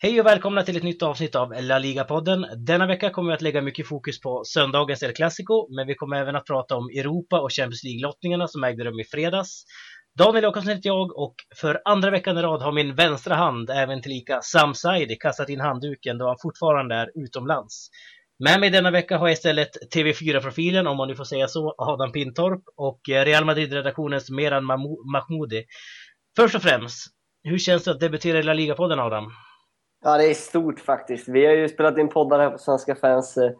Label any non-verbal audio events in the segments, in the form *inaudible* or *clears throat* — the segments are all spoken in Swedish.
Hej och välkomna till ett nytt avsnitt av La Liga-podden. Denna vecka kommer vi att lägga mycket fokus på söndagens El Clasico, men vi kommer även att prata om Europa och Champions League-lottningarna som ägde rum i fredags. Daniel Åkesson heter jag och för andra veckan i rad har min vänstra hand, även tillika Sam Saidi, kastat in handduken då han fortfarande är utomlands. Med mig denna vecka har jag istället TV4-profilen, om man nu får säga så, Adam Pintorp och Real Madrid-redaktionens Meran Mahmoudi. Först och främst, hur känns det att debutera i La Liga-podden Adam? Ja, det är stort faktiskt. Vi har ju spelat in poddar här på Svenska fans eh,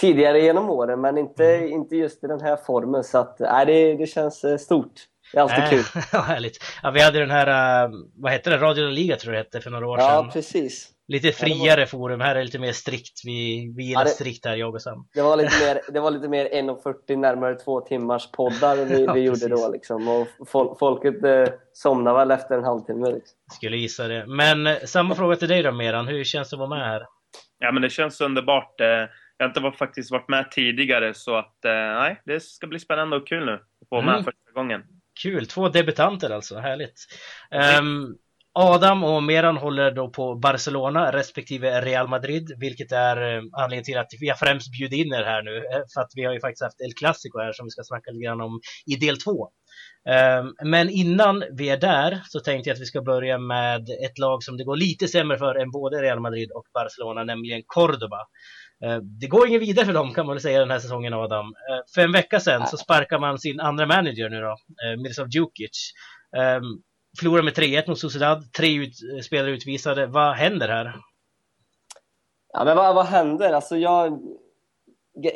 tidigare genom åren, men inte, mm. inte just i den här formen. Så att, nej, det, det känns eh, stort. Det är alltid äh, kul. *laughs* Ja, härligt. Ja, vi hade den här, uh, vad hette det, Radio Liga tror jag det hette för några år sedan. Ja, precis. Lite friare var... forum, här är lite mer strikt. Vi, vi gillar ja, det... strikt här, jag och Sam. Det var lite mer, *laughs* det var lite mer 1.40, närmare två timmars poddar vi, *laughs* ja, vi gjorde då liksom. Och fol folket eh, somnade väl efter en halvtimme. Liksom. Skulle gissa det. Men eh, samma fråga till dig då Meran, hur känns det att vara med här? Ja men det känns underbart. Eh, jag har inte var, faktiskt varit med tidigare så att eh, nej, det ska bli spännande och kul nu att få mm. med första gången. Kul, två debutanter alltså, härligt. Um, Adam och Meran håller då på Barcelona respektive Real Madrid, vilket är eh, anledningen till att vi har främst bjudit in er här nu. Eh, för att vi har ju faktiskt haft El Clasico här som vi ska snacka lite grann om i del två. Ehm, men innan vi är där så tänkte jag att vi ska börja med ett lag som det går lite sämre för än både Real Madrid och Barcelona, nämligen Cordoba. Ehm, det går ingen vidare för dem kan man väl säga den här säsongen Adam. Ehm, för en vecka sedan så sparkar man sin andra manager nu då, eh, Miroslav Djukic. Förlorar med 3-1 mot Sociedad, tre ut, eh, spelare utvisade. Vad händer här? Ja, men vad, vad händer? Alltså jag...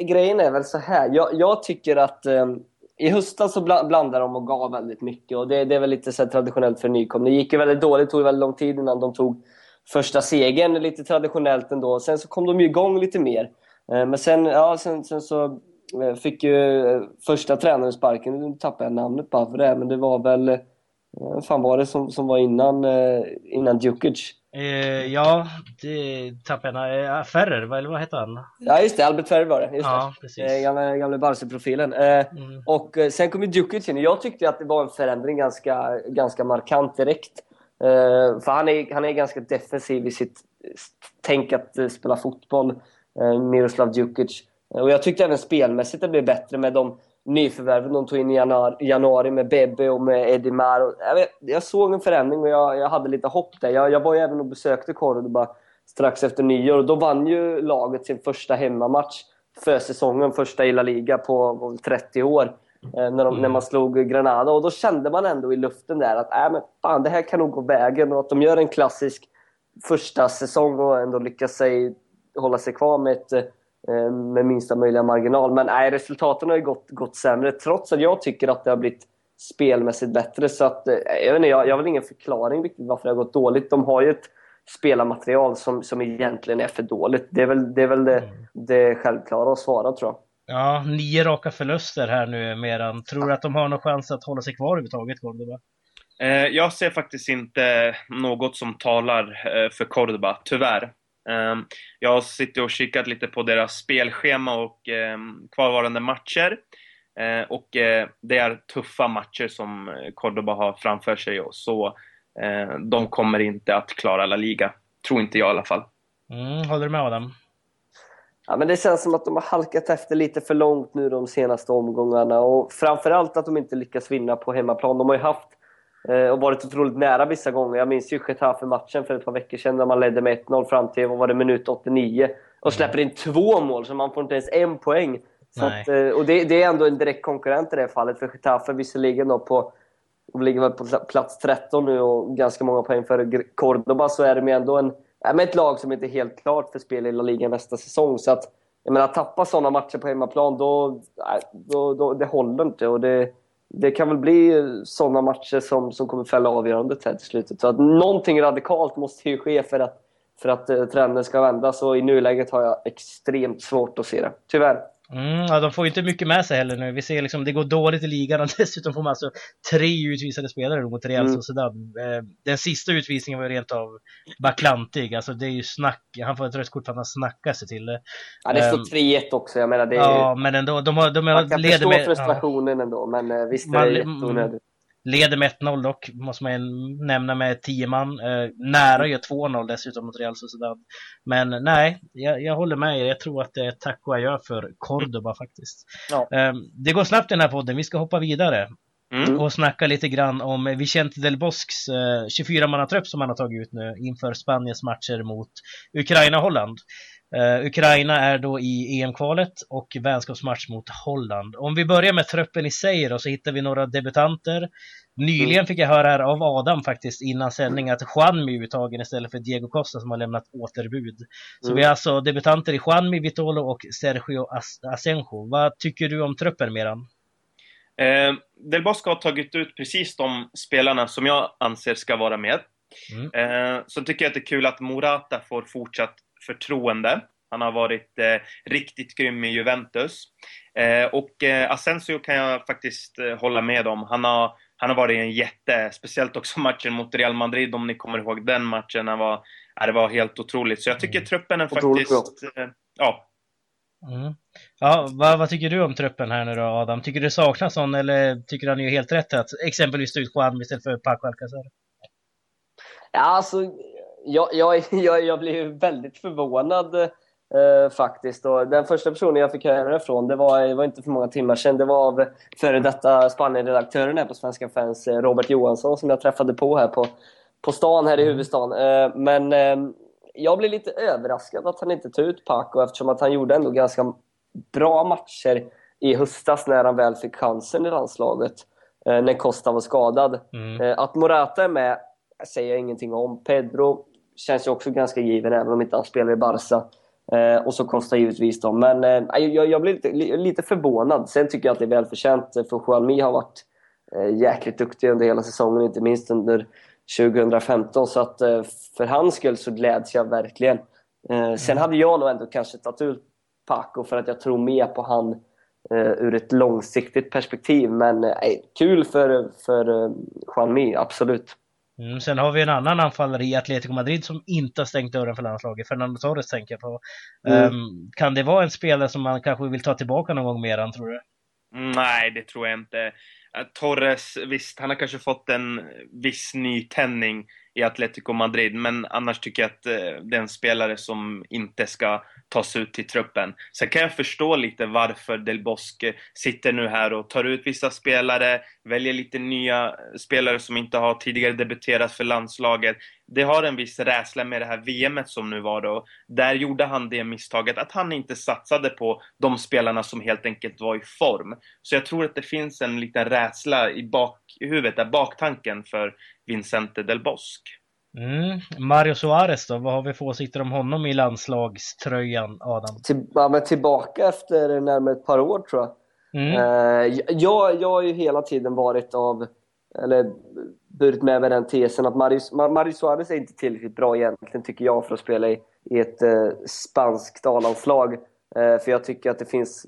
Grejen är väl så här. Jag, jag tycker att eh, i höstas så blandade de och gav väldigt mycket. Och det, det är väl lite så traditionellt för nykomling. Det gick ju väldigt dåligt, det tog väldigt lång tid innan de tog första segern. Lite traditionellt ändå. Sen så kom de ju igång lite mer. Eh, men sen, ja, sen, sen så eh, fick ju eh, första tränaren sparken. Nu tappade jag namnet bara för det, men det var väl vad fan var det som, som var innan, eh, innan Djukic? Eh, ja, det tappade jag. Eh, Ferrer, eller vad hette han? Ja, just det. Albert Ferrer var det. Just ja, det. precis. Eh, gamla gamla Barca-profilen. Eh, mm. Och eh, sen kom ju Djukic in. Jag tyckte att det var en förändring ganska, ganska markant direkt. Eh, för han är, han är ganska defensiv i sitt tänk att spela fotboll, Miroslav Djukic. Och jag tyckte även spelmässigt det blev bättre med de nyförvärven de tog in i januari, januari med Bebe och med Eddie Mar. Jag, vet, jag, såg en förändring och jag, jag hade lite hopp där. Jag, jag var ju även och besökte Cordoba strax efter nyår och då vann ju laget sin första hemmamatch för säsongen, första i La Liga på 30 år. Eh, när, de, mm. när man slog Granada och då kände man ändå i luften där att äh, men fan, det här kan nog gå vägen och att de gör en klassisk första säsong och ändå lyckas sig, hålla sig kvar med ett eh, med minsta möjliga marginal. Men nej, resultaten har ju gått, gått sämre trots att jag tycker att det har blivit spelmässigt bättre. Så att, eh, jag, vet inte, jag, jag har väl ingen förklaring riktigt varför det har gått dåligt. De har ju ett spelarmaterial som, som egentligen är för dåligt. Det är väl det, är väl det, mm. det självklara att svara tror jag. Ja, nio raka förluster här nu medan. Tror du att de har någon chans att hålla sig kvar överhuvudtaget, Cordoba? Eh, jag ser faktiskt inte något som talar för Cordoba, tyvärr. Ehm, jag har suttit och kikat lite på deras spelschema och ehm, kvarvarande matcher. Ehm, och eh, det är tuffa matcher som Cordoba har framför sig. Så de kommer inte att klara La Liga. Tror inte jag i alla fall. Mm, håller du med Adam? Ja, men det känns som att de har halkat efter lite för långt nu de senaste omgångarna. Och framförallt att de inte lyckas vinna på hemmaplan. De har ju haft Eh, och varit otroligt nära vissa gånger. Jag minns ju Getafe-matchen för ett par veckor sedan när man ledde med 1-0 fram till vad var det, minut 89 och släpper in två mål, så man får inte ens en poäng. Att, eh, och det, det, är ändå en direkt konkurrent i det fallet, för Getafe visserligen då på de ligger väl på plats 13 nu och ganska många poäng före Cordoba, så är de ju ändå en, med ett lag som inte är helt klart för spel i La Liga nästa säsong. Så att, jag menar, att tappa sådana matcher på hemmaplan, då, då, då, det håller inte. Och det, det kan väl bli sådana matcher som, som kommer fälla avgörandet här till slutet. Så att någonting radikalt måste ju ske för att, för att eh, trenden ska vändas och i nuläget har jag extremt svårt att se det. Tyvärr. Mm, ja, de får inte mycket med sig heller nu. Vi ser liksom, det går dåligt i ligan och *laughs* dessutom får man alltså tre utvisade spelare mot Real mm. Sociedad. Eh, den sista utvisningen var ju rent av baklantig. Alltså det är ju snack. Han får ett rött kort för att han snackar sig till det. Ja, det står um, ehm, 3-1 också. Jag menar, det är, ja, men ändå. De har, de har man kan förstå med, frustrationen ja. ändå, men eh, visst är det jätteonödigt. Leder med 1-0 dock, måste man nämna med 10 man. Eh, nära gör 2-0 dessutom mot Real Sociedad. Men nej, jag, jag håller med er. Jag tror att det är tack och adjö för Cordoba faktiskt. Ja. Eh, det går snabbt i den här podden, vi ska hoppa vidare. Mm. Och snacka lite grann om Vicente Del Bosques eh, 24-mannatrupp som han har tagit ut nu inför Spaniens matcher mot Ukraina och Holland. Uh, Ukraina är då i EM-kvalet och vänskapsmatch mot Holland. Om vi börjar med truppen i sig då så hittar vi några debutanter. Nyligen mm. fick jag höra här av Adam faktiskt innan sändning att Juanmi är uttagen istället för Diego Costa som har lämnat återbud. Så mm. vi har alltså debutanter i Juanmi, Vitolo och Sergio As Asenjo. Vad tycker du om truppen Meran? Eh, Del Bosque har tagit ut precis de spelarna som jag anser ska vara med. Mm. Eh, så tycker jag att det är kul att Morata får fortsatt förtroende. Han har varit eh, riktigt grym i Juventus. Eh, och eh, Asensio kan jag faktiskt eh, hålla med om. Han har, han har varit en jätte, speciellt också *laughs* matchen mot Real Madrid, om ni kommer ihåg den matchen. Han var, ja, det var helt otroligt. Så jag tycker mm. truppen är faktiskt... Eh, ja. Mm. Ja, vad, vad, tycker du om truppen här nu då Adam? Tycker du det saknas någon eller tycker du han gör helt rätt att exempelvis ta ut Juan istället för Paco Alcacer? Ja, alltså jag, jag, *laughs* jag, jag blev väldigt förvånad eh, faktiskt. Och den första personen jag fick höra ifrån, det var, det var inte för många timmar sedan, det var av före detta Spanien-redaktören här på Svenska fans, eh, Robert Johansson, som jag träffade på här på, på stan här i mm. huvudstaden. Eh, men eh, jag blev lite överraskad att han inte tog ut Paco eftersom att han gjorde ändå ganska bra matcher i höstas när han väl fick chansen i landslaget. Eh, när Costa var skadad. Mm. Eh, att Morata är med säger jag ingenting om. Pedro känns ju också ganska given även om inte han spelar i Barca. Eh, och så kostar givetvis de. Men eh, jag, jag blir lite, lite förvånad. Sen tycker jag att det är välförtjänt eh, för Juanmi har varit eh, jäkligt duktig under hela säsongen, inte minst under 2015. Så att eh, för hans skull så gläds jag verkligen. Eh, sen hade jag nog ändå kanske tagit ut Paco för att jag tror mer på han eh, ur ett långsiktigt perspektiv. Men eh, kul för, för eh, Juanmi, absolut. Mm, sen har vi en annan anfallare i Atletico Madrid som inte har stängt dörren för landslaget. Fernando Torres tänker jag på. Mm. Um, kan det vara en spelare som man kanske vill ta tillbaka någon gång mer, tror du? Nej, det tror jag inte. Torres, visst, han har kanske fått en viss nytändning i Atletico Madrid, men annars tycker jag att eh, det är en spelare som inte ska tas ut till truppen. Sen kan jag förstå lite varför Del Bosque sitter nu här och tar ut vissa spelare, väljer lite nya spelare som inte har tidigare debuterat för landslaget. Det har en viss rädsla med det här VMet som nu var då. Där gjorde han det misstaget att han inte satsade på de spelarna som helt enkelt var i form. Så jag tror att det finns en liten rädsla i bakhuvudet, där baktanken för Vincente Del Bosque. Mm. Mario Suarez då, vad har vi för åsikter om honom i landslagströjan, Adam? Till, ja, men tillbaka efter närmare ett par år tror jag. Mm. Uh, jag, jag har ju hela tiden varit av, eller burit med mig den tesen att Mario, Mario Suarez är inte tillräckligt bra egentligen tycker jag för att spela i, i ett uh, spanskt A-landslag. Uh, för jag tycker att det finns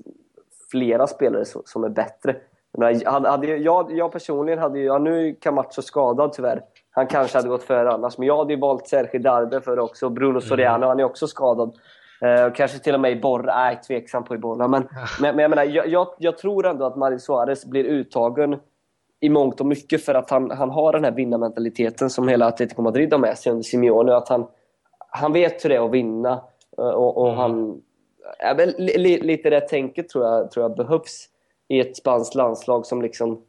flera spelare som, som är bättre. Men hade, jag, jag personligen hade ju, ja, nu är Camacho skadad tyvärr. Han kanske hade gått före annars, men jag hade ju valt Sergio Darbe för också. Bruno mm. Soriano, mm. han är också skadad. Eh, kanske till och med Iborra, nej tveksam på Iborra. Men, men, men jag, menar, jag, jag, jag, tror ändå att Mario Suarez blir uttagen i mångt och mycket för att han, han har den här vinnarmentaliteten som hela Atletico Madrid har med sig under Simeone. Att han, han vet hur det är att vinna. Eh, och, och mm. han, ja, li, lite det tänket tror jag, tror jag behövs i ett spanskt landslag som liksom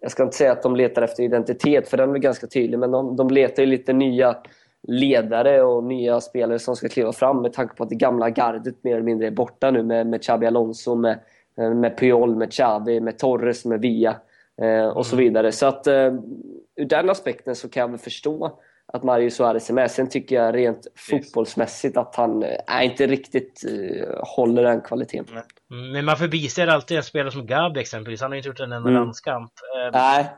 jag ska inte säga att de letar efter identitet, för den är ganska tydlig, men de, de letar ju lite nya ledare och nya spelare som ska kliva fram med tanke på att det gamla gardet mer eller mindre är borta nu med, med Xabi Alonso, med, med Puyol, med Xavi, med Torres, med Villa eh, och så mm. vidare. Så att eh, ur den aspekten så kan jag väl förstå att Mario Suarez är med. Sen tycker jag rent fotbollsmässigt att han äh, inte riktigt uh, håller den kvaliteten. Mm, men man förbiser alltid en spelare som Gabi exempelvis. Han har inte gjort en enda mm. landskamp. Uh, Nej.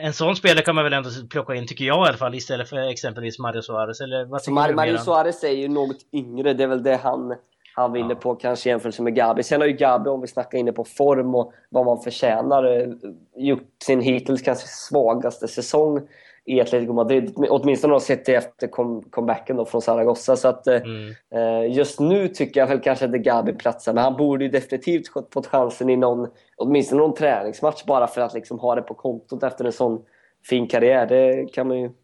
En sån spelare kan man väl ändå plocka in, tycker jag i alla fall, istället för exempelvis Mario Suarez. Eller vad Så Mar Mario Suarez är ju något yngre. Det är väl det han, han vinner ja. på kanske i jämförelse med Gabi. Sen har ju Gabi, om vi snackar inne på form och vad man förtjänar, eh, gjort sin hittills kanske svagaste säsong i Atletico Madrid. Åtminstone har sett det efter comebacken då från Zaragoza. Så att, eh, mm. eh, just nu tycker jag väl kanske att Gabi platsar, men han borde ju definitivt fått chansen i någon åtminstone någon träningsmatch bara för att liksom ha det på kontot efter en sån fin karriär. Det kan man ju mm.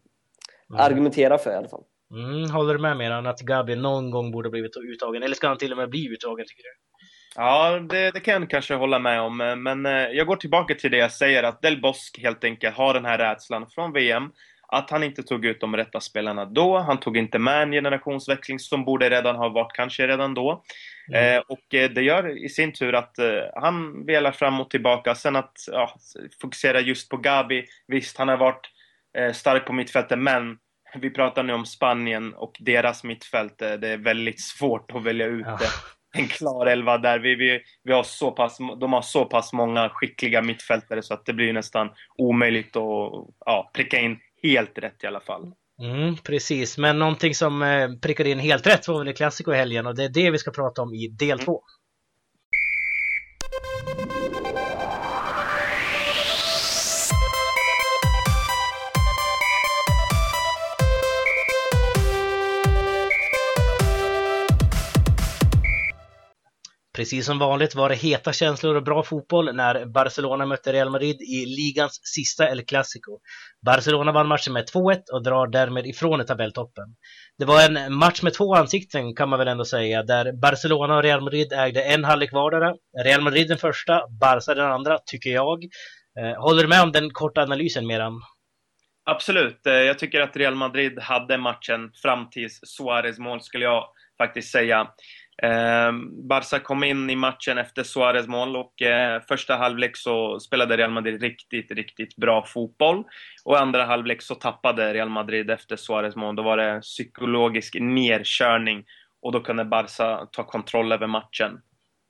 argumentera för i alla fall. Mm, håller du med Meran att Gabi någon gång borde blivit uttagen? Eller ska han till och med bli uttagen tycker du? Ja, det, det, kan jag kanske hålla med om. Men eh, jag går tillbaka till det jag säger att Del Bosque helt enkelt har den här rädslan från VM. Att han inte tog ut de rätta spelarna då. Han tog inte med en generationsväxling som borde redan ha varit kanske redan då. Mm. Eh, och eh, det gör i sin tur att eh, han velar fram och tillbaka. Sen att ja, fokusera just på Gabi. Visst, han har varit eh, stark på mittfältet, men vi pratar nu om Spanien och deras mittfält. Eh, det är väldigt svårt att välja ut ja. En klar elva där. Vi, vi, vi har så pass, de har så pass många skickliga mittfältare så att det blir nästan omöjligt att ja, pricka in helt rätt i alla fall. Mm, precis, men någonting som eh, prickade in helt rätt var väl i Klassiko i helgen och det är det vi ska prata om i del två. Precis som vanligt var det heta känslor och bra fotboll när Barcelona mötte Real Madrid i ligans sista El Clasico. Barcelona vann matchen med 2-1 och drar därmed ifrån tabelltoppen. Det var en match med två ansikten kan man väl ändå säga, där Barcelona och Real Madrid ägde en halvlek vardera. Real Madrid den första, Barca den andra, tycker jag. Eh, håller du med om den korta analysen, Meran? Absolut. Eh, jag tycker att Real Madrid hade matchen fram till Suarez mål, skulle jag faktiskt säga. Eh, Barca kom in i matchen efter Suarez mål och eh, första halvlek så spelade Real Madrid riktigt, riktigt bra fotboll. Och andra halvlek så tappade Real Madrid efter Suarez mål. Då var det psykologisk nerkörning och då kunde Barca ta kontroll över matchen.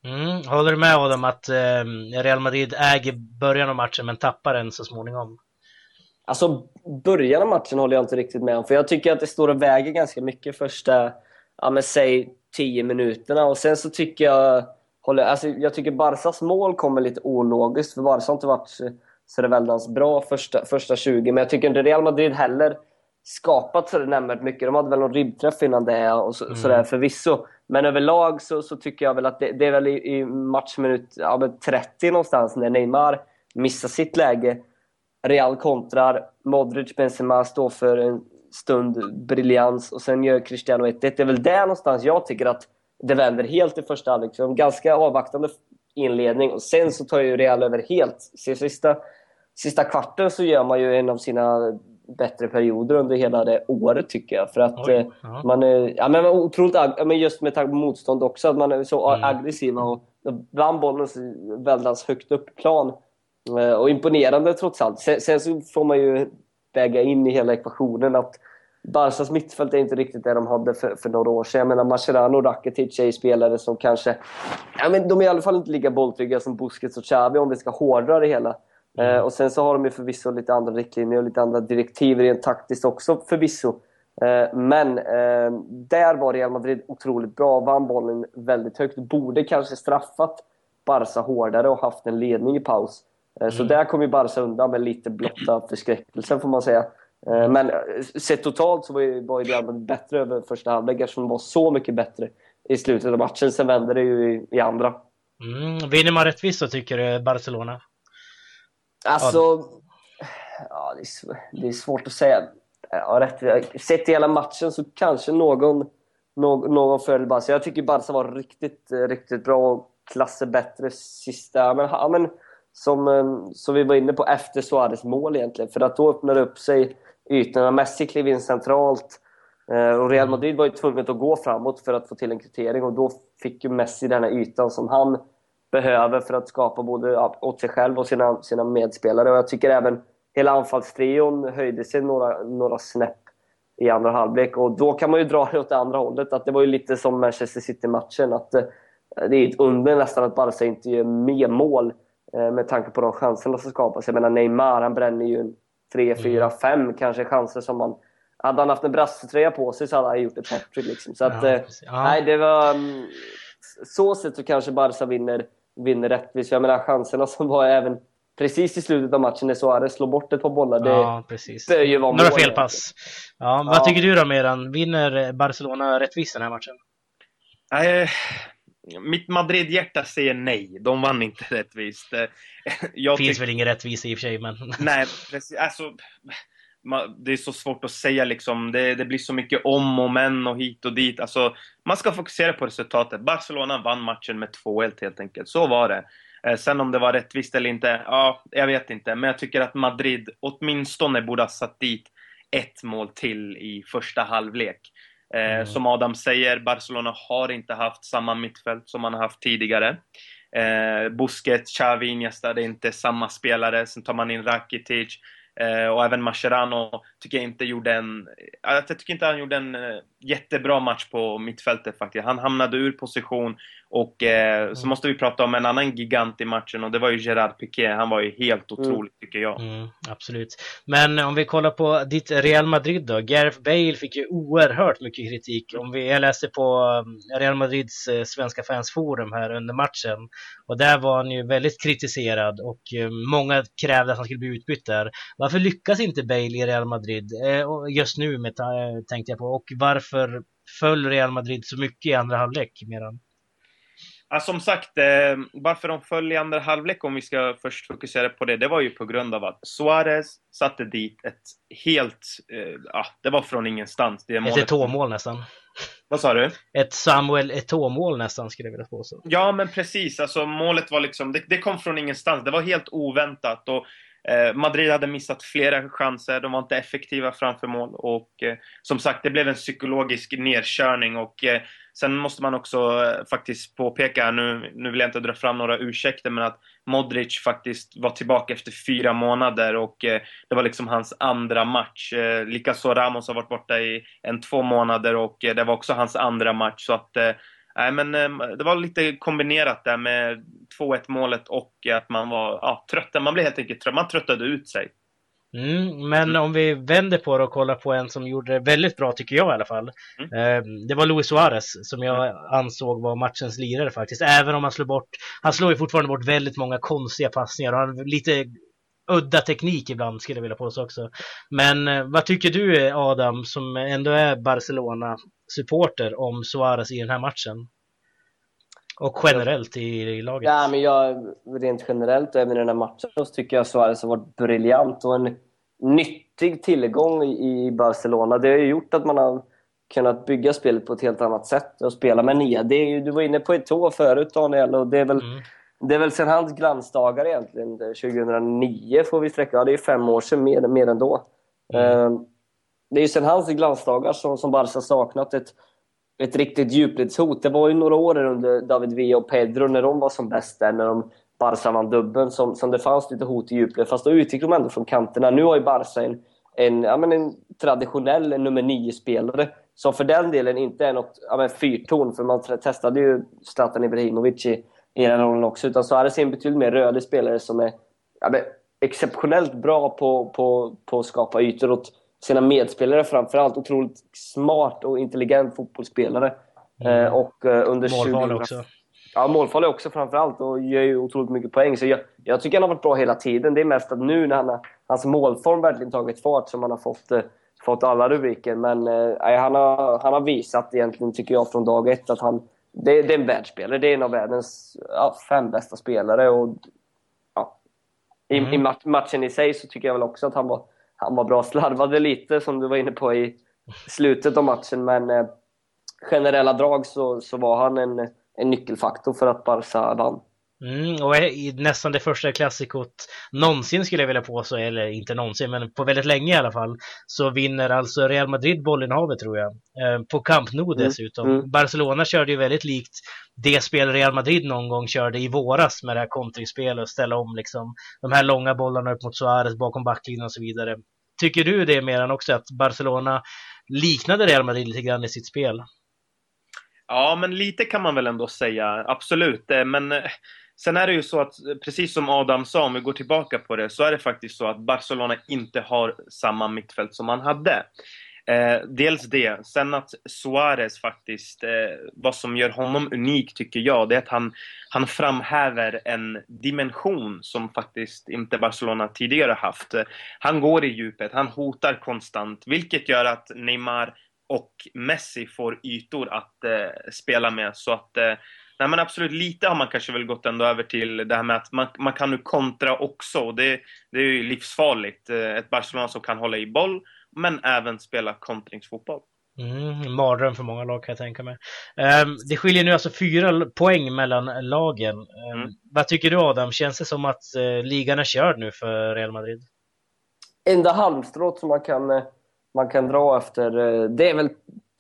Mm, håller du med Adam att eh, Real Madrid äger början av matchen men tappar den så småningom? Alltså början av matchen håller jag inte riktigt med om för jag tycker att det står och väger ganska mycket första, ja men säg 10 minuterna. Och sen så tycker jag... Håller, alltså jag tycker Barsas mål kommer lite ologiskt, för Barca har inte varit så det väldans bra första, första 20. Men jag tycker inte Real Madrid heller skapat så det nämnvärt mycket. De hade väl någon ribbträff innan det och så, mm. sådär förvisso. Men överlag så, så tycker jag väl att det, det är väl i, i matchminut ja, 30 någonstans när Neymar missar sitt läge. Real kontrar, Modric, Benzema står för en stund briljans och sen gör Cristiano 1-1. Det är väl där någonstans jag tycker att det vänder helt i första halvlek. En ganska avvaktande inledning och sen så tar ju Real över helt. Sista, sista kvarten så gör man ju en av sina bättre perioder under hela det året tycker jag. För att Oj, eh, man är ja, men otroligt men just med tanke på motstånd också, att man är så mm. aggressiva och vann bollen så väldigt högt upp plan. Eh, och imponerande trots allt. Sen, sen, så får man ju väga in i hela ekvationen att Barcas mittfält är inte riktigt det de hade för, för några år sedan. Jag menar, Mascherano och Rakitic är spelare som kanske... Ja, men de är i alla fall inte lika bolltrygga som Busquets och Xavi om vi ska hårdra det hela. Mm. Eh, och sen så har de ju förvisso lite andra riktlinjer och lite andra direktiv rent taktiskt också förvisso. Eh, men eh, där var Real Madrid otroligt bra, vann bollen väldigt högt. Borde kanske straffat Barca hårdare och haft en ledning i paus. Eh, så mm. där kom ju Barca undan med lite blotta förskräckelsen får man säga. Eh, men eh, sett totalt så var ju, var ju Real Madrid bättre över första halvlek eftersom de var så mycket bättre i slutet av matchen. Sen vände det ju i, i andra. Mm, vinner man rättvist så tycker du Barcelona? Alltså, ja, det, är, det är svårt att säga. Ja, rätt, sett i hela matchen så kanske någon, någon, någon fördel Barca. Jag tycker Barca var riktigt, riktigt bra och klasser bättre sista... Men, ja, men, som, som vi var inne på efter Suarez mål egentligen. För att då öppnade upp sig ytorna. Messi klev in centralt eh, och Real Madrid var ju tvunget att gå framåt för att få till en kvittering och då fick ju Messi den här ytan som han behöver för att skapa både åt sig själv och sina, sina medspelare. Och jag tycker även hela anfallstrion höjde sig några, några snäpp i andra halvlek och då kan man ju dra det åt det andra hållet. Att det var ju lite som Manchester City-matchen. att eh, Det är ett under nästan att Barca inte gör mer mål med tanke på de chanserna som skapas. Jag menar Neymar, han bränner ju tre, fyra, mm. fem kanske chanser som man... Hade han haft en brassetröja på sig så hade han gjort ett hattrick. Liksom. Så att, ja, eh, ja. nej, det var... Um, så sett så kanske Barca vinner, vinner rättvist. Jag menar chanserna som var även precis i slutet av matchen när Suarez slår bort ett par bollar. Det ja, precis. bör ju vara Några felpass. Ja, vad ja. tycker du då Meran? Vinner Barcelona rättvist den här matchen? Nej, mitt Madrid-hjärta säger nej. De vann inte *laughs* rättvist. Det finns väl ingen rättvisa i och för sig, men... *laughs* Nej, precis. Alltså, det är så svårt att säga liksom. Det, det, blir så mycket om och men och hit och dit. Alltså, man ska fokusera på resultatet. Barcelona vann matchen med 2-1 helt enkelt. Så var det. Eh, sen om det var rättvist eller inte, ja, jag vet inte. Men jag tycker att Madrid åtminstone borde ha satt dit ett mål till i första halvlek. Eh, mm. Som Adam säger, Barcelona har inte haft samma mittfält som man har haft tidigare. Eh, Busquets, Xavi, Iniesta, det är inte samma spelare. Sen tar man in Rakitic. Eh, och även Mascherano tycker jag inte gjorde en... Jag tycker inte han gjorde en eh, jättebra match på mittfältet faktiskt. Han hamnade ur position och eh, mm. så måste vi prata om en annan gigant i matchen och det var ju Gerard Piqué. Han var ju helt mm. otrolig mm. tycker jag. Mm, absolut. Men om vi kollar på ditt Real Madrid då. Gareth Bale fick ju oerhört mycket kritik. Om vi, jag läste på um, Real Madrids eh, svenska fansforum här under matchen och där var han ju väldigt kritiserad och eh, många krävde att han skulle bli utbytt där. Varför lyckas inte Bale i Real Madrid? Eh, just nu med, tänkte jag på. Och varför föll Real Madrid så mycket i andra halvlek? Medan? Ja, som sagt, eh, varför de föll i andra halvlek, om vi ska först fokusera på det, det var ju på grund av att Suarez satte dit ett helt, eh, ja, det var från ingenstans. Det ett Eto'o-mål nästan. Vad sa du? Ett Samuel Eto'o-mål nästan, skulle jag vilja påstå. Ja, men precis. Alltså målet var liksom, det, det kom från ingenstans. Det var helt oväntat. Och Eh, Eh, Madrid hade missat flera chanser, de var inte effektiva framför mål. Och eh, som sagt, det blev en psykologisk nedkörning. Och eh, sen måste man också eh, faktiskt påpeka, nu, nu vill jag inte dra fram några ursäkter, men att Modric faktiskt var tillbaka efter fyra månader. Och eh, det var liksom hans andra match. Likaså Ramos har varit borta i en två månader. Och det var också hans andra match. Så att Nej, men ehm, det var lite kombinerat där med 2-1 målet och att man var ja, trött. Man blev helt enkelt trött. Man tröttade ut sig. Mm, men mm. om vi vänder på det och kollar på en som gjorde det väldigt bra, tycker jag i alla fall. Mm. Eh, det var Luis Suarez som jag mm. ansåg var matchens lirare faktiskt. Även om han slår bort, han slår ju fortfarande bort väldigt många konstiga passningar och han lite udda teknik ibland skulle jag vilja påstå också. Men eh, vad tycker du Adam, som ändå är Barcelona-supporter, om Suarez i den här matchen? Och generellt i, i laget? Ja, men jag, rent generellt och även i den här matchen så tycker jag Suarez har varit briljant och en nyttig tillgång i Barcelona. Det har ju gjort att man har kunnat bygga spelet på ett helt annat sätt och spela med nia. Det är ju, du var inne på Eto'o förut Daniel och det är väl mm. Det är väl sen hans glansdagar egentligen. 2009 får vi sträcka. Ja, det är fem år sedan, mer, mer än då. Mm. Det är ju sen hans glansdagar som, som Barca saknat ett, ett riktigt djupledshot. Det var ju några år under David Villa och Pedro när de var som bäst där, när de Barca vann dubbeln, som, som det fanns lite hot i djupled. Fast då utgick de ändå från kanterna. Nu har ju Barca en, en, ja, men en traditionell nummer nio-spelare som för den delen inte är något ja, men fyrtorn, för man testade ju Zlatan Ibrahimovic i i den rollen också. Utan Suarez är en betydligt mer rörlig spelare som är ja, exceptionellt bra på, på, på att skapa ytor åt sina medspelare framförallt. Otroligt smart och intelligent fotbollsspelare. Mm. Eh, och eh, under Målfarlig också. Ja, målfarlig också framförallt och gör ju otroligt mycket poäng. Så jag, jag tycker han har varit bra hela tiden. Det är mest att nu när han har, hans målform verkligen tagit fart som han har fått, eh, fått alla rubriker. Men eh, han, har, han har visat egentligen, tycker jag, från dag ett att han, det, det är en världsspelare. Det är en av världens ja, fem bästa spelare. Och, ja, I mm. i matchen i sig så tycker jag väl också att han var, han var bra. Slarvade lite, som du var inne på, i slutet av matchen. Men eh, generella drag så, så var han en, en nyckelfaktor för att Barca vann. Mm, och i nästan det första klassikot någonsin skulle jag vilja påstå, eller inte någonsin, men på väldigt länge i alla fall, så vinner alltså Real Madrid bollinnehavet tror jag. Eh, på Camp Nou mm, dessutom. Mm. Barcelona körde ju väldigt likt det spel Real Madrid någon gång körde i våras med det här kontringsspelet och ställa om liksom de här långa bollarna upp mot Suarez bakom backlinjen och så vidare. Tycker du det mer än också att Barcelona liknade Real Madrid lite grann i sitt spel? Ja, men lite kan man väl ändå säga, absolut. Eh, men eh, Sen är det ju så att, eh, precis som Adam sa, om vi går tillbaka på det, så är det faktiskt så att Barcelona inte har samma mittfält som man hade. Eh, dels det. Sen att Suarez faktiskt, eh, vad som gör honom unik tycker jag, det är att han, han framhäver en dimension som faktiskt inte Barcelona tidigare haft. Han går i djupet, han hotar konstant, vilket gör att Neymar och Messi får ytor att eh, spela med. Så att eh, Nej men absolut, lite har man kanske väl gått ändå över till det här med att man, man kan nu kontra också. Det, det är ju livsfarligt. Eh, ett Barcelona som kan hålla i boll, men även spela kontringsfotboll. Mm, mardröm för många lag kan jag tänka mig. Um, det skiljer nu alltså fyra poäng mellan lagen. Um, mm. Vad tycker du Adam? Känns det som att uh, ligan är körd nu för Real Madrid? Enda halmstrået som man kan, eh, man kan dra efter, det är väl,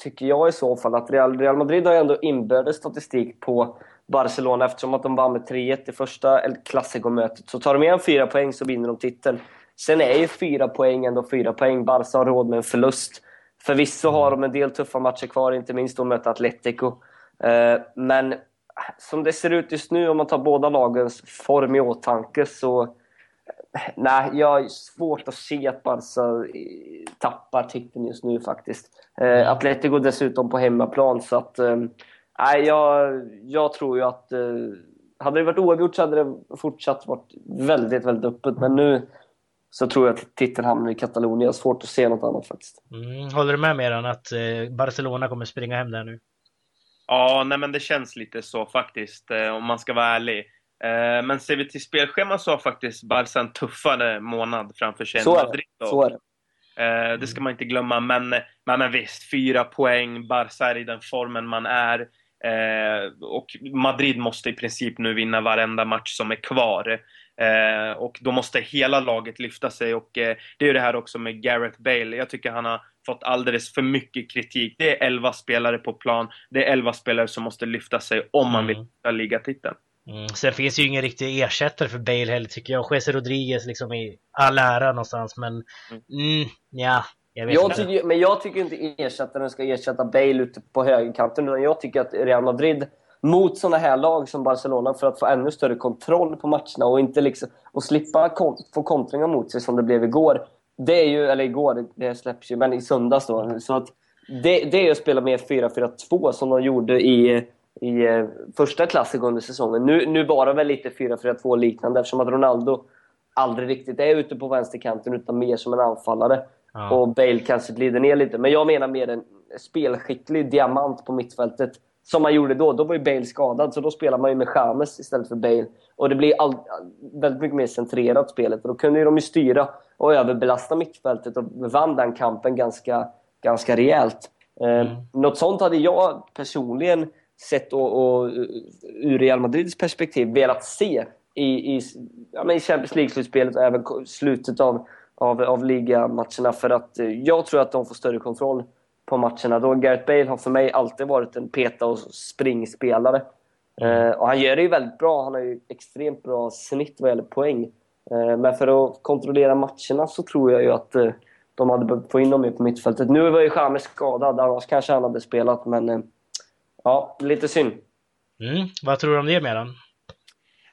tycker jag i så fall, att Real, Real Madrid har ju ändå inbördes statistik på Barcelona eftersom att de vann med 3-1 i första El Clasico-mötet. Så tar de igen fyra poäng så vinner de titeln. Sen är ju fyra poäng ändå fyra poäng. Barca har råd med en förlust. Förvisso har de en del tuffa matcher kvar, inte minst att möta Atletico. Eh, men som det ser ut just nu, om man tar båda lagens form i åtanke, så... Nej, jag har svårt att se att Barca tappar titeln just nu faktiskt. Eh, mm. Atletico dessutom på hemmaplan, så att... Eh, nej, jag, jag tror ju att... Hade det varit oavgjort så hade det fortsatt varit väldigt, väldigt öppet. Men nu, så tror jag att titeln hamnar i Katalonien. Svårt att se något annat faktiskt. Mm, håller du med Meran att eh, Barcelona kommer springa hem där nu? Ja, nej men det känns lite så faktiskt, eh, om man ska vara ärlig. Eh, men ser vi till spelschema så har faktiskt Barca en tuffare månad framför sig än Madrid. Så är det. Eh, det ska man inte glömma. Men, men, men visst, fyra poäng. Barca är i den formen man är. Eh, och Madrid måste i princip nu vinna varenda match som är kvar. Eh, och då måste hela laget lyfta sig och eh, det är ju det här också med Gareth Bale. Jag tycker han har fått alldeles för mycket kritik. Det är 11 spelare på plan. Det är 11 spelare som måste lyfta sig om man vill ta ligatiteln. Mm. Sen finns ju ingen riktig ersättare för Bale heller tycker jag. Jesse Rodriguez liksom i all ära någonstans men mm, ja, jag, jag tycker, men jag tycker inte ersättaren ska ersätta Bale ute på högerkanten utan jag tycker att Real Madrid mot sådana här lag som Barcelona för att få ännu större kontroll på matcherna och, inte liksom, och slippa kon få kontringar mot sig som det blev igår. Det är ju, eller igår, det släpps ju, men i söndags då. Så att det, det är att spela mer 4-4-2 som de gjorde i, i eh, första klassen under säsongen. Nu, nu bara väl lite 4-4-2 liknande eftersom att Ronaldo aldrig riktigt är ute på vänsterkanten utan mer som en anfallare. Ja. Och Bale kanske glider ner lite. Men jag menar mer en spelskicklig diamant på mittfältet som man gjorde då. Då var ju Bale skadad, så då spelar man ju med Chamez istället för Bale. Och det blir all, väldigt mycket mer centrerat spelet. Och då kunde ju de ju styra och överbelasta mittfältet och vann den kampen ganska, ganska rejält. Eh, mm. Eh, något sånt hade jag personligen sett och, och ur Real Madrids perspektiv velat se i, i, ja, i Champions League-slutspelet och även slutet av, av, av ligamatcherna. För att eh, jag tror att de får större kontroll på matcherna. Då Gareth Bale har för mig alltid varit en peta och springspelare. Mm. Eh, och han gör det ju väldigt bra. Han har ju extremt bra snitt vad gäller poäng. Eh, men för att kontrollera matcherna så tror jag ju att eh, de hade behövt få in dem på mittfältet. Nu var ju James skadad, annars kanske han hade spelat, men eh, ja, lite synd. Mm. Vad tror du om det, Meran?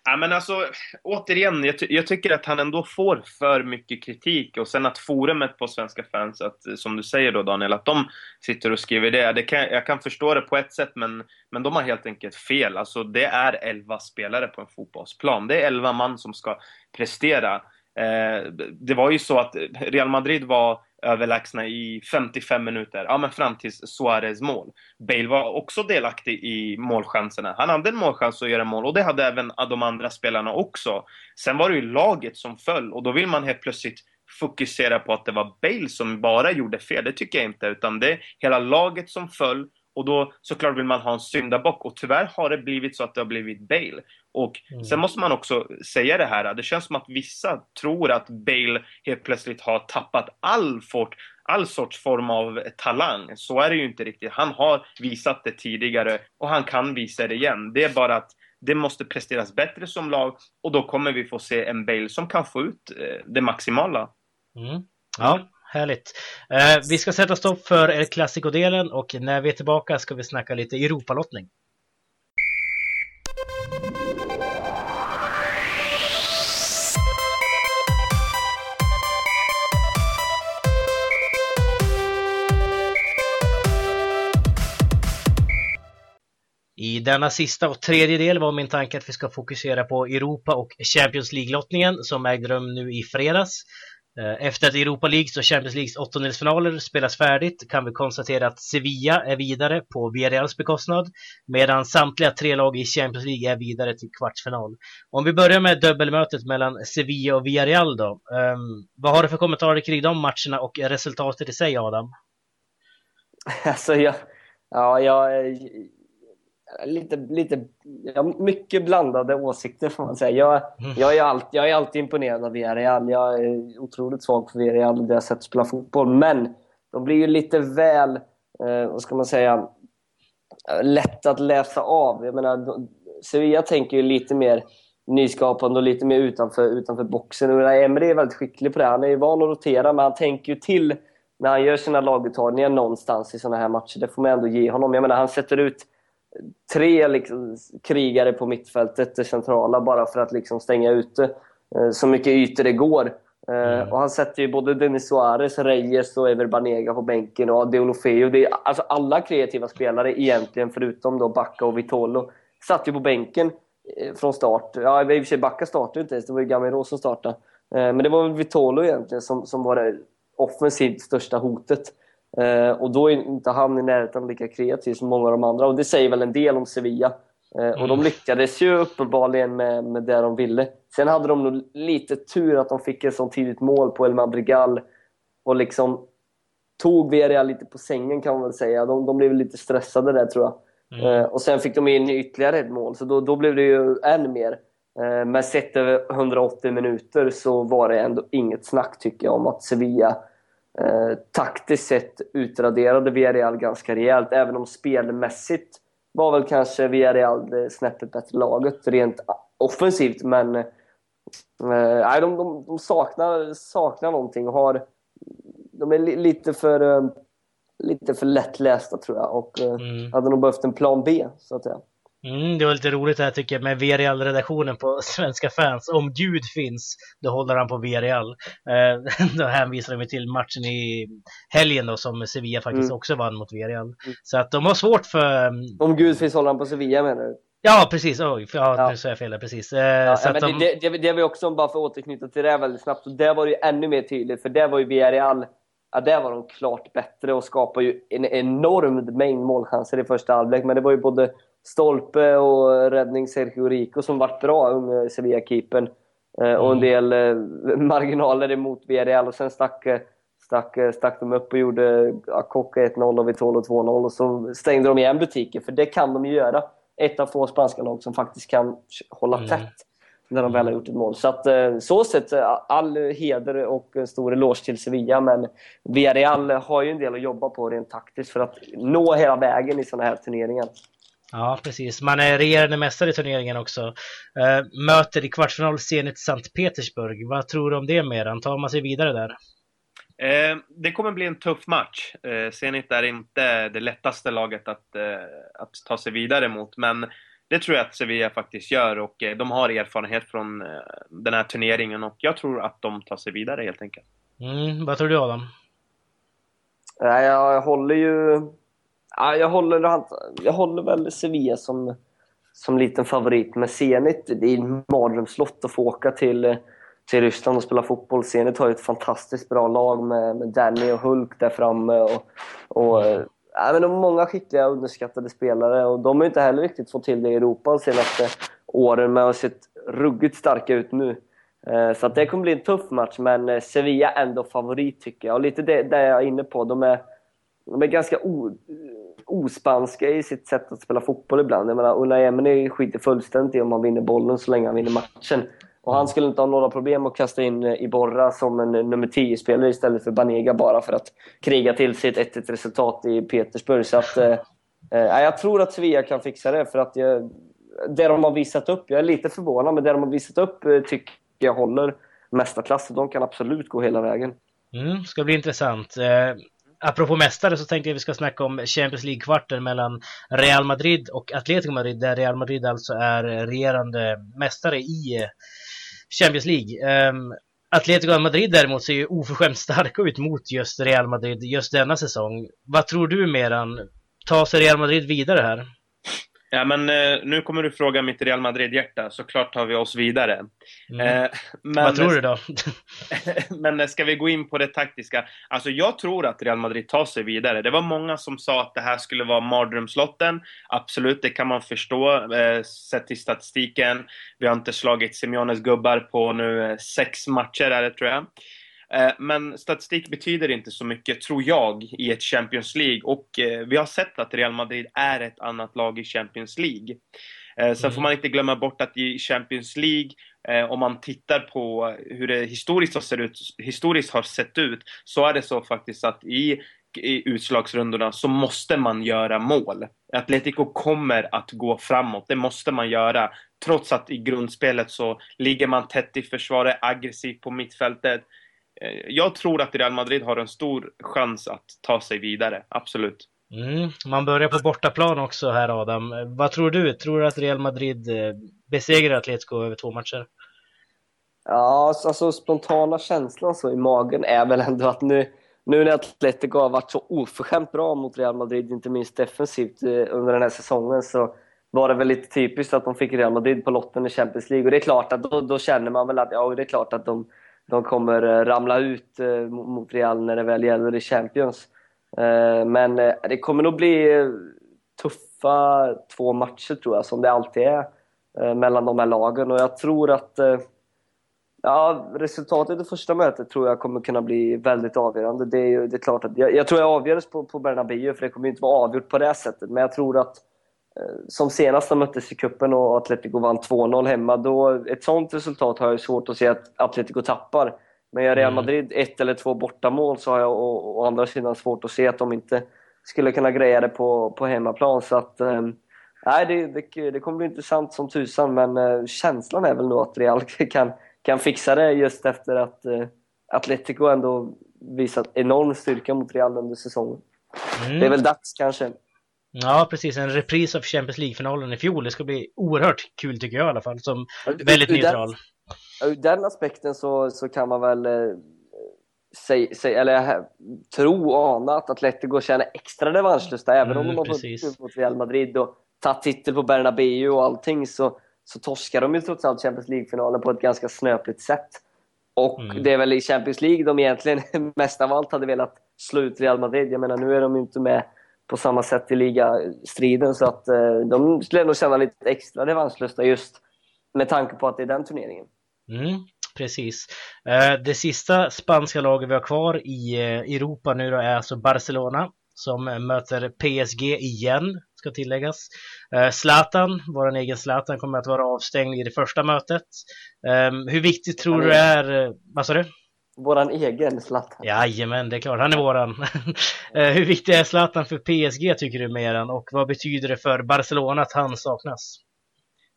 Ja, men alltså, återigen, jag, ty jag, tycker att han ändå får för mycket kritik och sen att forumet på Svenska fans, att, som du säger då Daniel, att de sitter och skriver det. det kan, jag kan förstå det på ett sätt, men, men de har helt enkelt fel. Alltså, det är 11 spelare på en fotbollsplan. Det är 11 man som ska prestera. Eh, det var ju så att Real Madrid var överlägsna i 55 minuter, ja men fram till Suarez mål. Bale var också delaktig i målchanserna. Han hade en målchans att göra mål och det hade även de andra spelarna också. Sen var det ju laget som föll och då vill man helt plötsligt fokusera på att det var Bale som bara gjorde fel. Det tycker jag inte, utan det är hela laget som föll och då såklart vill man ha en syndabock och tyvärr har det blivit så att det har blivit Bale. Och mm. sen måste man också säga det här, det känns som att vissa tror att Bale helt plötsligt har tappat all, fort, all sorts form av talang. Så är det ju inte riktigt. Han har visat det tidigare och han kan visa det igen. Det är bara att det måste presteras bättre som lag och då kommer vi få se en Bale som kan få ut eh, det maximala. Mm. Ja, Härligt. Eh, vi ska sätta stopp för El Clasico-delen och när vi är tillbaka ska vi snacka lite Europalottning. Denna sista och tredje del var min tanke att vi ska fokusera på Europa och Champions League-lottningen som ägde rum nu i fredags. Eh, efter att Europa Leagues och Champions Leagues åttondelsfinaler spelas färdigt kan vi konstatera att Sevilla är vidare på Villarreals bekostnad medan samtliga tre lag i Champions League är vidare till kvartsfinal. Om vi börjar med dubbelmötet mellan Sevilla och Villarreal då. Um, vad har du för kommentarer kring de matcherna och resultatet i sig Adam? *laughs* Alltså jag, ja, jag, lite, lite, ja, mycket blandade åsikter får man säga. Jag, mm. jag, är, alltid, jag är alltid imponerad av Villarreal. Jag är otroligt svag för Villarreal och deras sätt att spela fotboll. Men de blir ju lite väl, eh, vad ska man säga, lätt att läsa av. Jag menar, Sevilla tänker ju lite mer nyskapande och lite mer utanför, utanför boxen. Och Emre är väldigt skicklig på det. Han är ju van att rotera, men han tänker ju till när han gör sina laguttagningar någonstans i sådana här matcher. Det får man ändå ge honom. Jag menar, han sätter ut tre liksom, krigare på mittfältet, det centrala, bara för att liksom stänga ute eh, så mycket ytor det går. Eh, mm. Och han sätter ju både Denis Suarez, Reyes och Ever Banega på bänken och Deulofeu. Det är, alltså alla kreativa spelare egentligen, förutom då Bacca och Vitolo, satt ju på bänken eh, från start. Ja, i och för sig Bacca startade inte ens, det var ju Gamero som startade. Men det var väl Vitolo egentligen som, som var det offensivt största hotet. Eh, och då är inte han i närheten lika kreativ som många av de andra. Och det säger väl en del om Sevilla. Eh, och de mm. lyckades ju uppenbarligen med, med det de ville. Sen hade de nog lite tur att de fick ett så tidigt mål på El Madrigal och liksom tog Villarreal lite på sängen kan man väl säga. De, de blev lite stressade där tror jag. Mm. Eh, och sen fick de in ytterligare ett mål, så då, då blev det ju än mer. Eh, men sett över 180 minuter så var det ändå inget snack tycker jag om att Sevilla eh, taktiskt sett utraderade Villarreal ganska rejält, även om spelmässigt var väl kanske Villarreal snäppet bättre laget rent offensivt, men eh, nej, de, de, de, saknar, saknar någonting och har... De är li, lite för, eh, lite för lättlästa tror jag och eh, mm. hade nog behövt en plan B, så att säga. Mm, det var lite roligt det här tycker jag med VRL-redaktionen på *laughs* Svenska fans. Om Gud finns, då håller han på VRL. Eh, *laughs* då hänvisar de till matchen i helgen då som Sevilla faktiskt mm. också vann mot VRL. Mm. Så att de har svårt för... Mm, Om Gud finns håller han på Sevilla menar du? Ja, precis. Oj, ja, ja. nu sa jag fel. Precis. Eh, ja, så men de... det, det, det var också, bara för att återknyta till det väldigt snabbt, och det var ju ännu mer tydligt, för det var ju VRL Ja, där var de klart bättre och skapade ju en enorm mängd målchanser i första halvlek. Men det var ju både stolpe och räddning Sergio Rico som vart bra, unge Sevilla-keepern. Mm. Och en mm. del eh, *laughs* marginaler emot Villarreal och sen stack, eh, stack, stack de upp och gjorde Akocka 1-0 och Vitolo 2-0 och så stängde de igen butiken, för det kan de ju göra. Ett av få spanska lag som faktiskt kan hålla mm. tätt när de väl har gjort ett mål. Så att så sett, all heder och stor eloge till Sevilla, men Villarreal har ju en del att jobba på rent taktiskt för att nå hela vägen i sådana här turneringar. Ja, precis. Man är regerande mästare i turneringen också. Uh, möter i kvartsfinal Zenit Sankt Petersburg. Vad tror du om det Meran? Tar man sig vidare där? Eh, det kommer bli en tuff match. Eh, Zenit är inte det lättaste laget att, eh, att ta sig vidare mot, men det tror jag att Sevilla faktiskt gör och eh, de har erfarenhet från eh, den här turneringen och jag tror att de tar sig vidare helt enkelt. Mm, vad tror du Adam? Jag håller ju Ja, jag, håller, jag håller väl Sevilla som, som liten favorit. men Zenit, det är en mardrömslott att få åka till, till Ryssland och spela fotboll. Zenit har ju ett fantastiskt bra lag med, med Danny och Hulk där framme. Och, och, eh, ja, men de har många skickliga underskattade spelare och de har inte heller riktigt fått till det i Europa de senaste åren, men har sett ruggigt starka ut nu. Eh, så att det kommer bli en tuff match, men eh, Sevilla är ändå favorit tycker jag. Och lite det, det jag är inne på, de är, de är ganska o, ospanska i sitt sätt att spela fotboll ibland. Jag menar, Unai Emery skiter fullständigt i om han vinner bollen så länge han vinner matchen. Och han skulle inte ha några problem att kasta in eh, Iborra som en eh, nummer 10-spelare istället för Banega bara för att kriga till sig ett 1 resultat i Petersburg. Så att, eh, eh, jag tror att Sevilla kan fixa det för att jag, det de har visat upp, jag är lite förvånad, men det de har visat upp tycker jag håller mästarklass. De kan absolut gå hela vägen. Mm, ska bli intressant apropå mästare så tänkte jag att vi ska snacka om Champions League-kvarten mellan Real Madrid och Atletico Madrid där Real Madrid alltså är regerande mästare i eh, Champions League. Um, Atletico Madrid däremot ser ju oförskämt starka ut mot just Real Madrid just denna säsong. Vad tror du Meran? Tar sig Real Madrid vidare här? Ja, men eh, nu kommer du fråga mitt Real Madrid-hjärta. Såklart tar vi oss vidare. Mm. Eh, men, Vad tror du då? *laughs* men eh, ska vi gå in på det taktiska? Alltså jag tror att Real Madrid tar sig vidare. Det var många som sa att det här skulle vara mardrömslotten. Absolut, det kan man förstå sett till statistiken. Vi har inte slagit Simeones gubbar på nu sex matcher, är det, tror jag. Eh, men statistik betyder inte så mycket, tror jag, i ett Champions League. Och eh, vi har sett att Real Madrid är ett annat lag i Champions League. Eh, sen mm. får man inte glömma bort att i Champions League, om man tittar på hur det historiskt har, ut, historiskt har sett ut, så är det så faktiskt att i, i utslagsrundorna så måste man göra mål. Atletico kommer att gå framåt, det måste man göra. Trots att i grundspelet så ligger man tätt i försvaret, aggressivt på mittfältet. Eh, jag tror att Real Madrid har en stor chans att ta sig vidare, absolut. Mm, man börjar på bortaplan också här Adam. Vad tror du? Tror du att Real Madrid eh, besegrar Atletico över två matcher? Ja, alltså spontana känslan så i magen är väl ändå att nu, nu när Atletico har varit så oförskämt bra mot Real Madrid, inte minst defensivt eh, under den här säsongen, så var det väl lite typiskt att de fick Real Madrid på lotten i Champions League. Och det är klart att då, då känner man väl att ja, det är klart att de de kommer eh, ramla ut eh, mot Real när det väl gäller i Champions. Eh, men det kommer nog bli tuffa två matcher tror jag, som det alltid är mellan de här lagen. Och jag tror att ja, resultatet i det första mötet tror jag kommer kunna bli väldigt avgörande. Det är, ju, det är klart att, jag, jag tror jag avgörs på, på Bernabéu, för det kommer inte vara avgjort på det sättet. Men jag tror att som senast de möttes i kuppen och Atletico vann 2-0 hemma, då, ett sånt resultat har jag svårt att se att Atletico tappar. Men gör Real mm. Madrid ett eller två bortamål så har jag å, å andra sidan svårt att se att de inte skulle kunna greja det på, på hemmaplan. Så att, eh, nej, det, det, det, kommer bli intressant som tusan, men eh, känslan är väl nog att Real *laughs* kan, kan fixa det just efter att eh, Atletico ändå visat enorm styrka mot Real under säsongen. Mm. Det är väl dags kanske. Ja, precis. En repris av Champions League-finalen i fjol. Det ska bli oerhört kul tycker jag i alla fall, som väldigt ur neutral. Den, ur den aspekten så, så kan man väl eh, säg, säg, eller, tro och ana att Atletico känner extra revanschlusta. Även mm, om de har vunnit mot Real Madrid och tagit titel på Bernabéu och allting så, så torskar de ju trots allt Champions League-finalen på ett ganska snöpligt sätt. Och mm. det är väl i Champions League de egentligen *laughs* mest av allt hade velat slå ut Real Madrid. Jag menar, nu är de ju inte med på samma sätt i ligastriden. Så att eh, de skulle ändå känna lite extra revanschlusta just med tanke på att det är den turneringen. Mm, precis. Eh, det sista spanska laget vi har kvar i eh, Europa nu då är alltså Barcelona som möter PSG igen, ska tilläggas. Zlatan, vår egen Zlatan, kommer att vara avstängd i det första mötet. Hur viktigt tror du är, vad sa du? Våran egen Zlatan. Jajamän, det är klart. Han är våran. *laughs* Eh, hur viktig är Zlatan för PSG tycker du Meran? Och vad betyder det för Barcelona att han saknas?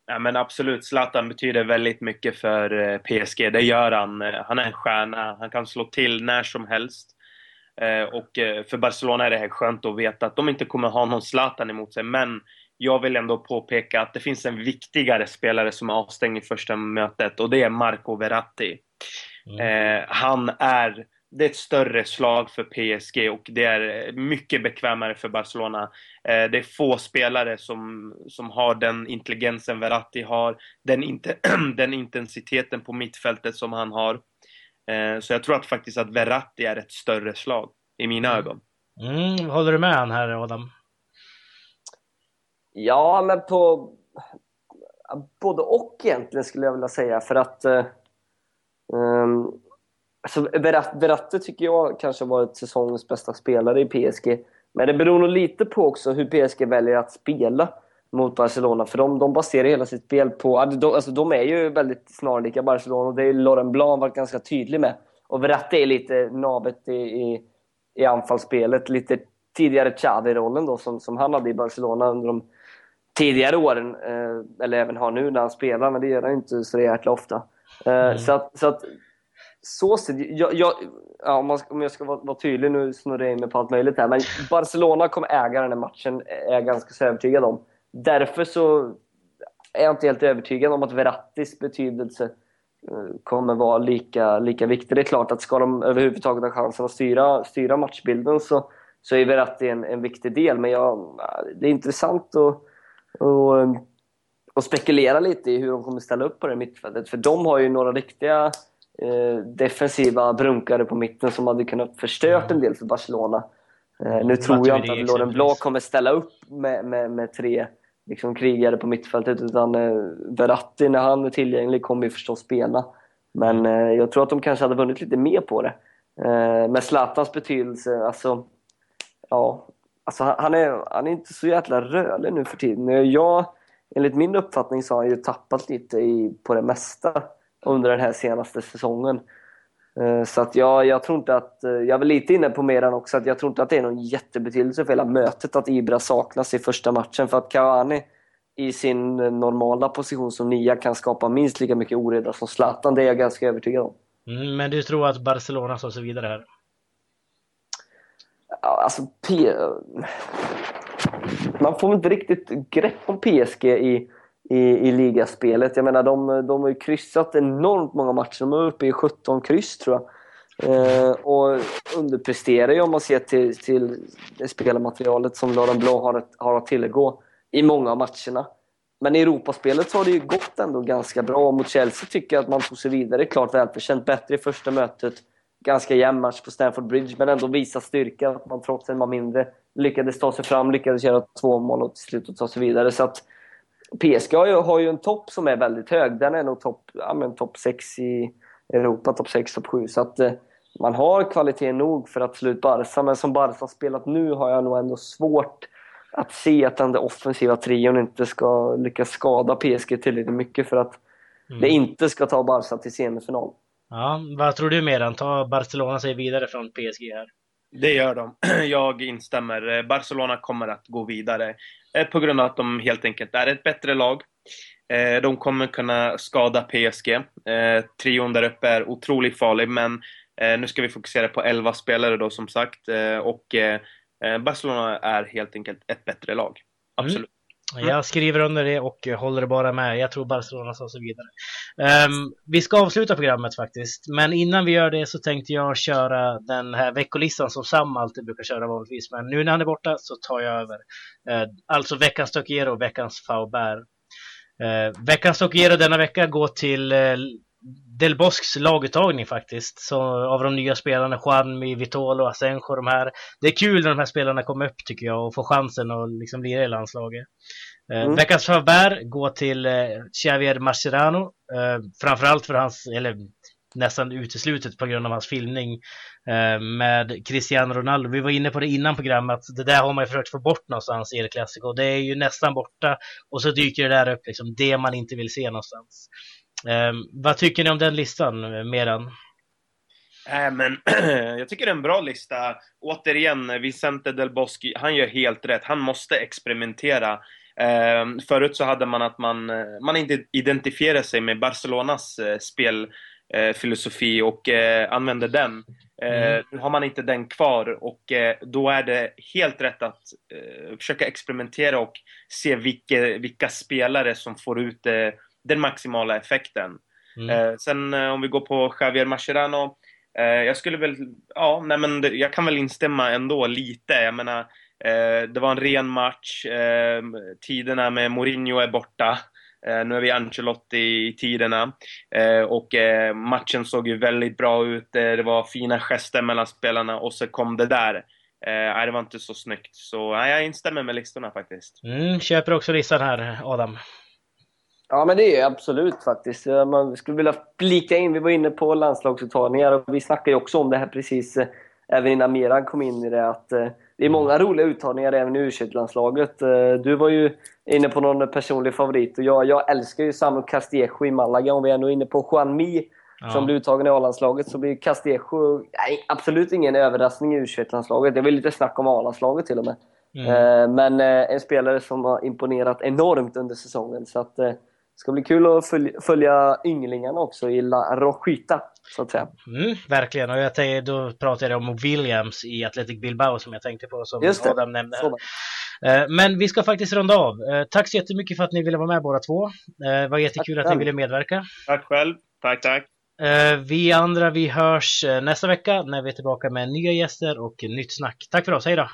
Ja, men absolut, Zlatan betyder väldigt mycket för eh, PSG. Det gör han. Eh, han är en stjärna. Han kan slå till när som helst. Och för Barcelona är det här skönt att veta att de inte kommer ha någon Zlatan emot sig. Men jag vill ändå påpeka att det finns en viktigare spelare som är avstängd i första mötet och det är Marco Verratti. Mm. Eh, han är, det är ett större slag för PSG och det är mycket bekvämare för Barcelona. Eh, det är få spelare som, som har den intelligensen Verratti har, den, inte, *clears throat* den intensiteten på mittfältet som han har. Eh, så jag tror att faktiskt att Verratti är ett större slag i mina mm. ögon. Mm, håller du med han här Adam? Ja, men på både och egentligen skulle jag vilja säga för att eh, Um, alltså Verratti tycker jag kanske har varit säsongens bästa spelare i PSG. Men det beror nog lite på också hur PSG väljer att spela mot Barcelona. För de, de baserar hela sitt spel på... Alltså de, alltså de är ju väldigt snarlika Barcelona det är Laurent Blanc varit ganska tydlig med. Och Verratti är lite navet i, i, i anfallsspelet. Lite tidigare Xavi-rollen då som, som han hade i Barcelona under de tidigare åren. Eh, eller även har nu när han spelar, men det gör han inte så jäkla ofta. Eh, mm. Så att, så, att, så jag, jag, ja, om, man, om jag ska vara, vara tydlig, nu snurrar jag in mig på allt möjligt här, men Barcelona kommer äga den här matchen, är jag ganska så övertygad om. Därför så är jag inte helt övertygad om att Verrattis betydelse eh, kommer vara lika, lika viktig. Det är klart att ska de överhuvudtaget ha chansen att styra, styra matchbilden så, så är Verratti en, en viktig del. Men jag, det är intressant att och, och spekulera lite i hur de kommer ställa upp på det mittfältet. För de har ju några riktiga eh, defensiva brunkare på mitten som hade kunnat förstört en del för Barcelona. Eh, nu tror jag inte att Laurent Blanc kommer ställa upp med, med, med tre liksom, krigare på mittfältet utan eh, Verratti när han är tillgänglig kommer ju förstås spela. Men eh, jag tror att de kanske hade vunnit lite mer på det. Eh, med Zlatans betydelse, alltså... Ja, alltså han, är, han är inte så jäkla rörlig nu för tiden. Jag, enligt min uppfattning så har han ju tappat lite i, på det mesta under den här senaste säsongen. Eh, så att jag, jag tror inte att, eh, jag är lite inne på Meran också, att jag tror inte att det är någon jättebetydelse för hela mötet att Ibra saknas i första matchen. För att Cavani i sin normala position som nia kan skapa minst lika mycket oreda som Zlatan, det är jag ganska övertygad om. Mm, men du tror att Barcelona tar sig vidare här? Alltså, P man får inte riktigt grepp om PSG i i, i ligaspelet. Jag menar, de, de har ju kryssat enormt många matcher. De är uppe i 17 kryss, tror jag. Eh, och underpresterar ju om man ser till, till det spelarmaterialet som Laurent Blanc har, har att tillgå i många av matcherna. Men i Europaspelet så har det ju gått ändå ganska bra. Mot Chelsea tycker jag att man tog sig vidare klart välförtjänt. Bättre i första mötet. Ganska jämn match på Stamford Bridge, men ändå visa styrka. Att man trots en man mindre lyckades ta sig fram, lyckades göra två mål och till slut ta sig vidare. Så att PSG har ju, har ju en topp som är väldigt hög. Den är nog topp ja, top 6 i Europa, topp 6, topp 7. Så att eh, man har kvalitet nog för att slå ut Barca. Men som Barca har spelat nu har jag nog ändå svårt att se att den offensiva trion inte ska lyckas skada PSG tillräckligt mycket för att mm. det inte ska ta Barca till semifinal. Ja, vad tror du Meran? Tar Barcelona sig vidare från PSG här? Det gör de. *clears throat* Jag instämmer. Barcelona kommer att gå vidare eh, på grund av att de helt enkelt är ett bättre lag. Eh, de kommer kunna skada PSG. Eh, trion där uppe är otroligt farlig, men nu ska vi fokusera på 11 spelare då som sagt. Och Barcelona är helt enkelt ett bättre lag. Mm. Absolut. Mm. Mm. Jag skriver under det och håller bara med. Jag tror Barcelona och så vidare. Um, vi ska avsluta programmet faktiskt, men innan vi gör det så tänkte jag köra den här veckolistan som Sam alltid brukar köra vanligtvis. Men nu när han är borta så tar jag över. Uh, alltså veckans Tokiero och veckans Faubert. Ehm, uh, veckans Tokiero denna vecka går till uh, Del Bosques laguttagning faktiskt. Så, av de nya spelarna, Juanmi, Vitolo, Asenjo, de här. Det är kul när de här spelarna kommer upp tycker jag och får chansen att liksom lira i landslaget. Eh, mm. Veckans Faber går till eh, Xavier Mascherano. Eh, framförallt för hans, eller nästan uteslutet på grund av hans filmning eh, med Cristiano Ronaldo. Vi var inne på det innan programmet, det där har man ju försökt få bort någonstans i El Clasico. Det är ju nästan borta och så dyker det där upp, liksom det man inte vill se någonstans. Um, vad tycker ni om den listan, Meran? Äh, men, *clears throat* jag tycker det är en bra lista. Återigen, Vicente Del Bosque, han gör helt rätt. Han måste experimentera. Uh, förut så hade man att man, man inte identifierade sig med Barcelonas uh, spelfilosofi uh, och uh, använde den. Mm. Nu har man inte den kvar och då är det helt rätt att försöka experimentera och se vilka, vilka spelare som får ut den maximala effekten. Mm. Eh, sen eh, om vi går på Javier Mascherano. Eh, jag skulle väl, ja, nej men det, jag kan väl instämma ändå lite. Jag menar, eh, det var en ren match. Eh, tiderna med Mourinho är borta. Eh, nu är vi Ancelotti i tiderna. och matchen såg ju väldigt bra ut. det var fina gester mellan spelarna och så kom det där. Eh, det var inte så snyggt. Så nej, jag instämmer med listorna faktiskt. Mm, köper också listan här, Adam. Ja, men det är absolut faktiskt. Man skulle vilja flika in, vi var inne på landslagsuttagningar och vi snackade ju också om det här precis eh, även innan Miran kom in i det att eh, det är många roliga uttagningar även i u landslaget eh, Du var ju inne på någon personlig favorit och jag, jag älskar ju Samuel Castillejo i Malaga. Om vi är nu inne på Juan Mi ja. som blir uttagen i A-landslaget så blir Castillejo nej, absolut ingen överraskning i u landslaget Det var lite snack om A-landslaget till och med. Mm. Men en spelare som har imponerat enormt under säsongen. Så att, ska bli kul att följa, följa ynglingarna också i La Rojita, så att säga. Mm, verkligen, och jag tänkte, då pratade jag om Williams i Athletic Bilbao som jag tänkte på, som Just det. Adam nämnde. Här. Eh, men vi ska faktiskt runda av. Eh, tack så jättemycket för att ni ville vara med båda två. Det eh, var jättekul tack att ni ville medverka. Tack själv. Tack, tack. Vi andra, vi hörs nästa vecka när vi är tillbaka med nya gäster och nytt snack. Tack för oss, hej då!